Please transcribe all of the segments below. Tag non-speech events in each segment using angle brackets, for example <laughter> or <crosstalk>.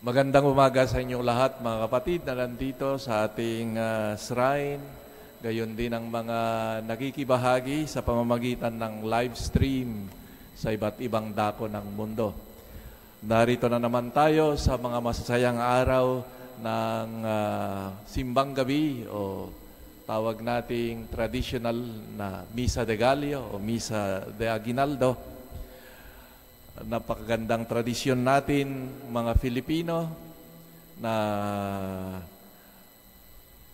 Magandang umaga sa inyong lahat mga kapatid na nandito sa ating uh, shrine. Gayon din ang mga nakikibahagi sa pamamagitan ng live stream sa iba't ibang dako ng mundo. Narito na naman tayo sa mga masasayang araw ng uh, simbang gabi o tawag nating traditional na Misa de Gallo o Misa de Aguinaldo. Napakagandang tradisyon natin mga Filipino na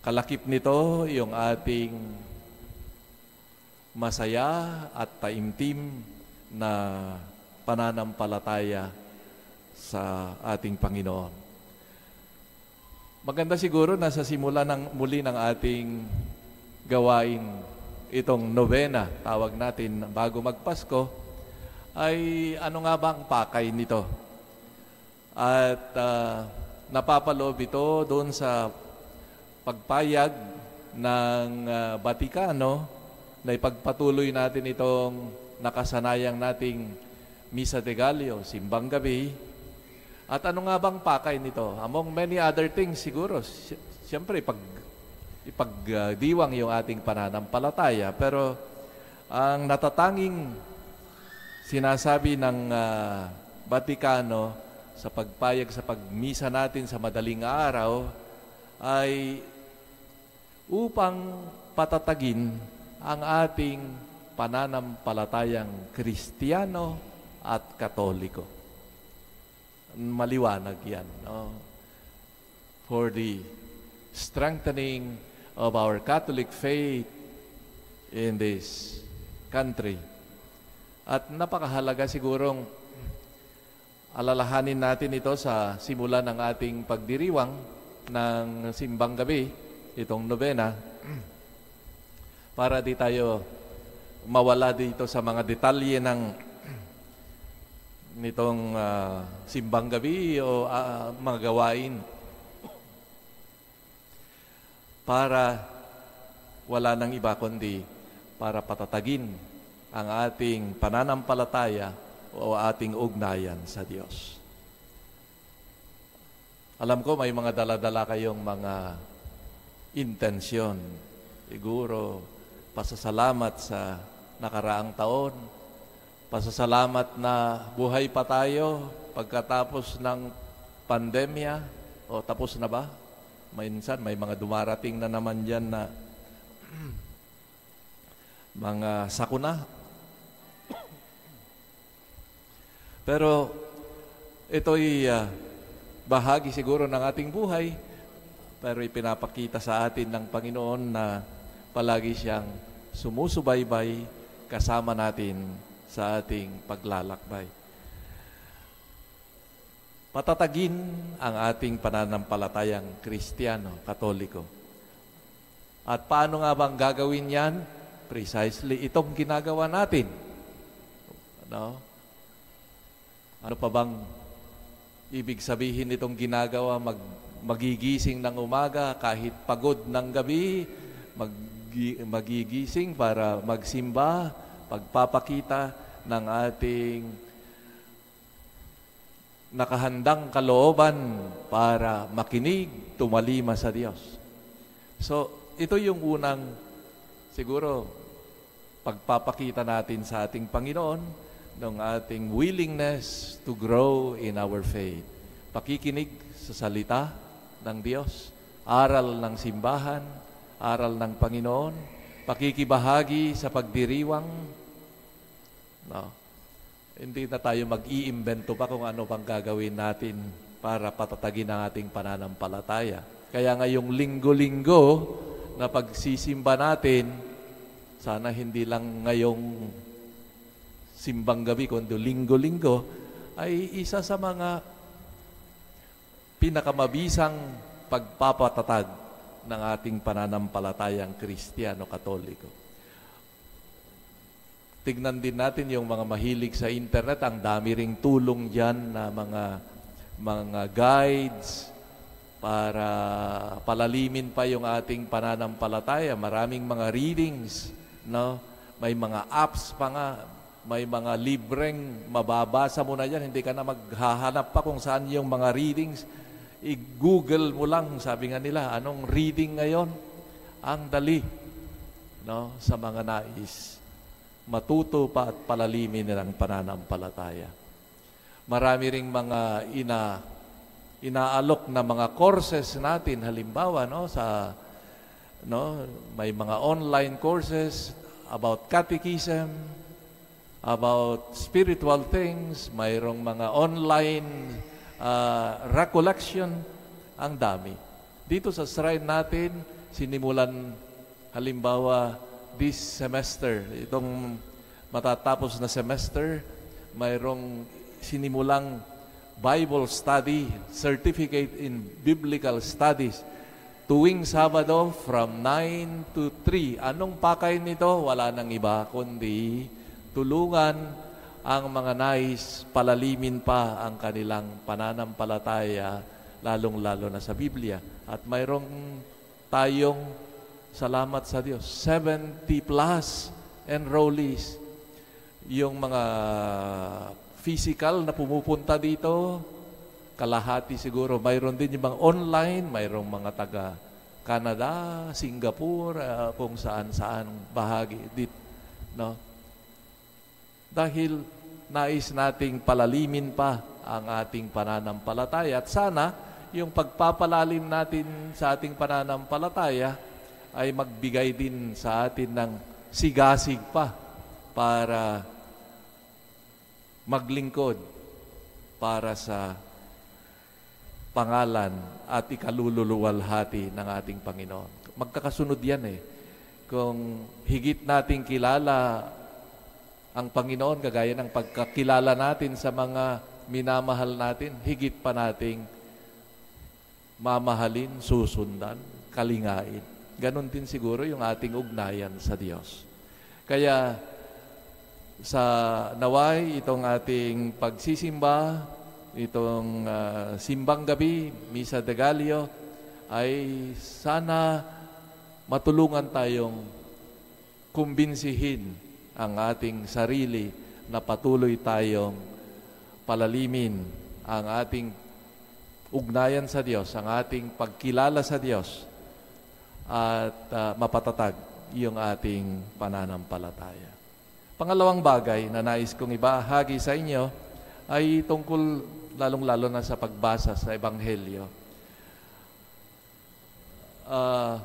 kalakip nito yung ating masaya at taimtim na pananampalataya sa ating Panginoon. Maganda siguro na sa simula ng muli ng ating gawain itong novena, tawag natin bago magpasko, ay ano nga bang pakay nito? At uh, napapaloob ito doon sa pagpayag ng uh, Batikano na ipagpatuloy natin itong nakasanayang nating Misa de Gallo, Simbang Gabi, at ano nga bang pakay nito? Among many other things siguro, siyempre pag ipagdiwang yung ating pananampalataya. Pero ang natatanging sinasabi ng uh, Batikano sa pagpayag sa pagmisa natin sa madaling araw ay upang patatagin ang ating pananampalatayang Kristiyano at Katoliko maliwanag yan. No? For the strengthening of our Catholic faith in this country. At napakahalaga sigurong alalahanin natin ito sa simula ng ating pagdiriwang ng simbang gabi, itong novena, para di tayo mawala dito sa mga detalye ng nitong uh, simbang gabi o uh, mga gawain. Para wala nang iba kundi para patatagin ang ating pananampalataya o ating ugnayan sa Diyos. Alam ko may mga daladala kayong mga intensyon. Siguro, pasasalamat sa nakaraang taon, Pasasalamat na buhay pa tayo pagkatapos ng pandemya. O tapos na ba? Minsan may mga dumarating na naman dyan na <clears throat> mga sakuna. Pero ito'y uh, bahagi siguro ng ating buhay, pero ipinapakita sa atin ng Panginoon na palagi siyang sumusubaybay kasama natin sa ating paglalakbay. Patatagin ang ating pananampalatayang Kristiyano, Katoliko. At paano nga bang gagawin yan? Precisely itong ginagawa natin. Ano? Ano pa bang ibig sabihin itong ginagawa? Mag, magigising ng umaga kahit pagod ng gabi, mag, magigising para magsimba, pagpapakita ng ating nakahandang kalooban para makinig, tumalima sa Diyos. So, ito yung unang siguro pagpapakita natin sa ating Panginoon ng ating willingness to grow in our faith. Pakikinig sa salita ng Diyos, aral ng simbahan, aral ng Panginoon, pakikibahagi sa pagdiriwang No? Hindi na tayo mag-iimbento pa kung ano pang gagawin natin para patatagin ang ating pananampalataya. Kaya ngayong linggo-linggo na pagsisimba natin, sana hindi lang ngayong simbang gabi, kundi linggo-linggo, ay isa sa mga pinakamabisang pagpapatatag ng ating pananampalatayang Kristiyano-Katoliko. Tignan din natin yung mga mahilig sa internet. Ang dami ring tulong dyan na mga, mga guides para palalimin pa yung ating pananampalataya. Maraming mga readings, no? May mga apps pa nga. May mga libreng mababasa mo na yan. Hindi ka na maghahanap pa kung saan yung mga readings. I-google mo lang, sabi nga nila, anong reading ngayon? Ang dali no, sa mga nais. Matuto pa at palalimin nilang pananampalataya. Marami ring mga ina inaalok na mga courses natin halimbawa no sa no may mga online courses about catechism about spiritual things, mayroong mga online uh, recollection, ang dami. Dito sa shrine natin, sinimulan halimbawa this semester, itong matatapos na semester, mayroong sinimulang Bible study, certificate in biblical studies. Tuwing Sabado from 9 to 3. Anong pakay nito? Wala nang iba kundi tulungan ang mga nais palalimin pa ang kanilang pananampalataya, lalong-lalo na sa Biblia. At mayroong tayong, salamat sa Diyos, 70 plus enrollees. Yung mga physical na pumupunta dito, kalahati siguro. Mayroon din yung mga online, mayroong mga taga Canada, Singapore, uh, kung saan-saan bahagi. Dit, no? Dahil nais nating palalimin pa ang ating pananampalataya. At sana, yung pagpapalalim natin sa ating pananampalataya ay magbigay din sa atin ng sigasig pa para maglingkod para sa pangalan at ikalululuwalhati ng ating Panginoon. Magkakasunod yan eh. Kung higit nating kilala ang Panginoon, kagaya ng pagkakilala natin sa mga minamahal natin, higit pa nating mamahalin, susundan, kalingain. Ganon din siguro yung ating ugnayan sa Diyos. Kaya sa naway, itong ating pagsisimba, itong uh, simbang gabi, Misa de Gallo, ay sana matulungan tayong kumbinsihin ang ating sarili na patuloy tayong palalimin ang ating ugnayan sa Diyos, ang ating pagkilala sa Diyos at uh, mapatatag yung ating pananampalataya. Pangalawang bagay na nais kong ibahagi sa inyo ay tungkol lalong-lalo na sa pagbasa sa Ebanghelyo. Uh,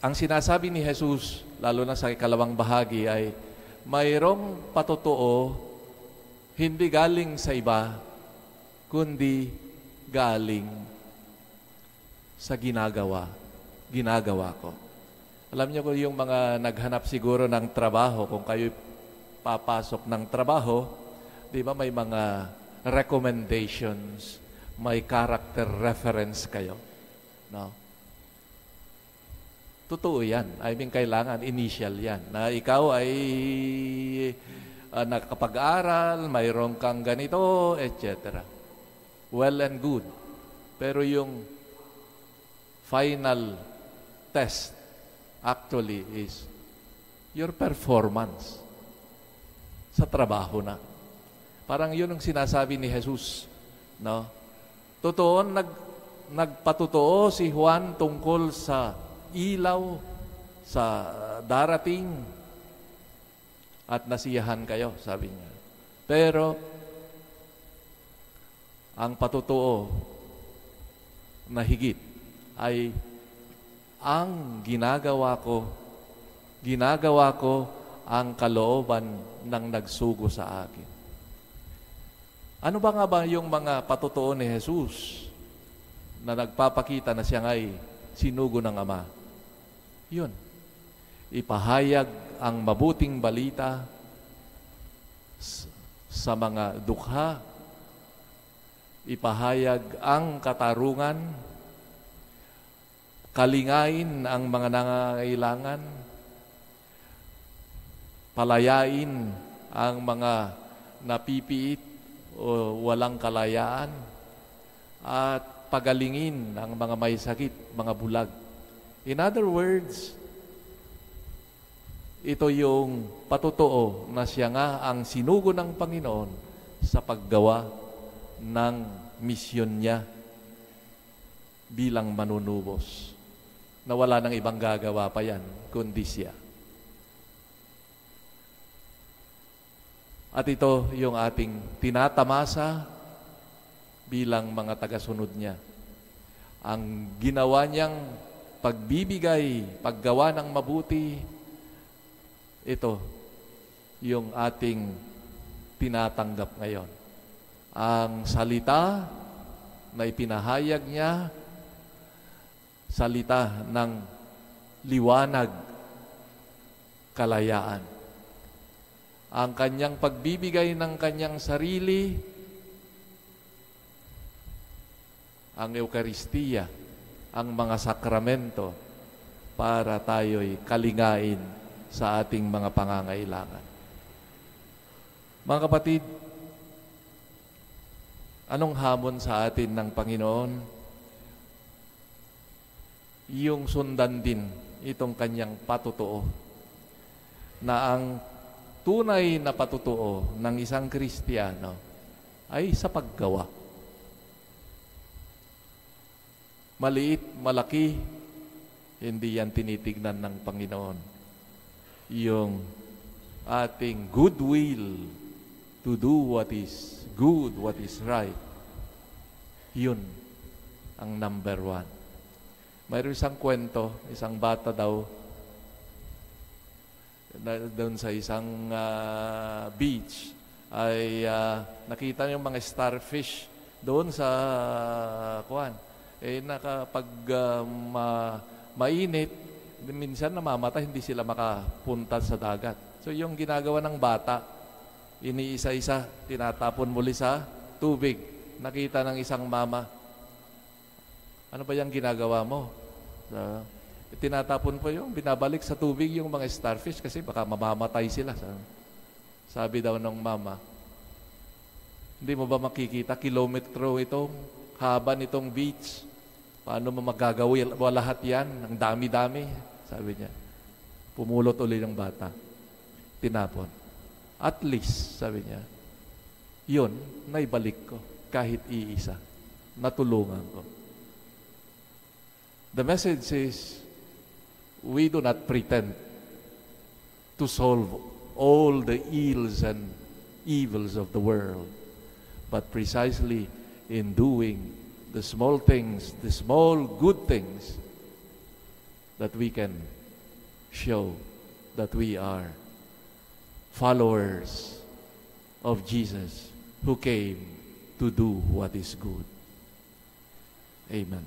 ang sinasabi ni Jesus lalo na sa ikalawang bahagi, ay mayroong patotoo hindi galing sa iba, kundi galing sa ginagawa, ginagawa ko. Alam niyo ko yung mga naghanap siguro ng trabaho, kung kayo papasok ng trabaho, di ba may mga recommendations, may character reference kayo. No? Totoo yan. I mean, kailangan initial yan. Na ikaw ay uh, nakapag-aral, mayroon kang ganito, etc. Well and good. Pero yung final test actually is your performance sa trabaho na. Parang yun ang sinasabi ni Jesus. No? Totoo, nag, nagpatotoo si Juan tungkol sa ilaw sa darating at nasiyahan kayo, sabi niya. Pero, ang patutuo na higit ay ang ginagawa ko, ginagawa ko ang kalooban ng nagsugo sa akin. Ano ba nga ba yung mga patutuo ni Jesus na nagpapakita na siya ay sinugo ng Ama? Yun. Ipahayag ang mabuting balita sa mga dukha. Ipahayag ang katarungan. Kalingain ang mga nangangailangan. Palayain ang mga napipiit o walang kalayaan. At pagalingin ang mga may sakit, mga bulag. In other words, ito yung patutuo na siya nga ang sinugo ng Panginoon sa paggawa ng misyon niya bilang manunubos. Na wala nang ibang gagawa pa yan, kundi siya. At ito yung ating tinatamasa bilang mga tagasunod niya. Ang ginawa niyang pagbibigay, paggawa ng mabuti, ito yung ating tinatanggap ngayon. Ang salita na ipinahayag niya, salita ng liwanag, kalayaan. Ang kanyang pagbibigay ng kanyang sarili, ang Eukaristiya, ang mga sakramento para tayo'y kalingain sa ating mga pangangailangan. Mga kapatid, anong hamon sa atin ng Panginoon? Yung sundan din itong kanyang patutuo na ang tunay na patutuo ng isang Kristiyano ay sa paggawa. Maliit, malaki, hindi yan tinitignan ng Panginoon. Yung ating goodwill to do what is good, what is right, yun ang number one. Mayroon isang kwento, isang bata daw, na, doon sa isang uh, beach, ay uh, nakita niyo mga starfish doon sa uh, kuan eh nakapag uh, ma, mainit, minsan namamatay, hindi sila makapunta sa dagat. So yung ginagawa ng bata, iniisa-isa, tinatapon muli sa tubig. Nakita ng isang mama, ano ba yung ginagawa mo? Uh, tinatapon po yung binabalik sa tubig yung mga starfish kasi baka mamamatay sila. Sabi daw ng mama, hindi mo ba makikita kilometro itong haba nitong beach? Paano mo magagawa lahat yan? Ang dami-dami. Sabi niya. Pumulot uli ng bata. Tinapon. At least, sabi niya, yun, naibalik ko. Kahit iisa. Natulungan ko. The message is, we do not pretend to solve all the ills and evils of the world, but precisely in doing the small things, the small good things, that we can show that we are followers of Jesus who came to do what is good. Amen.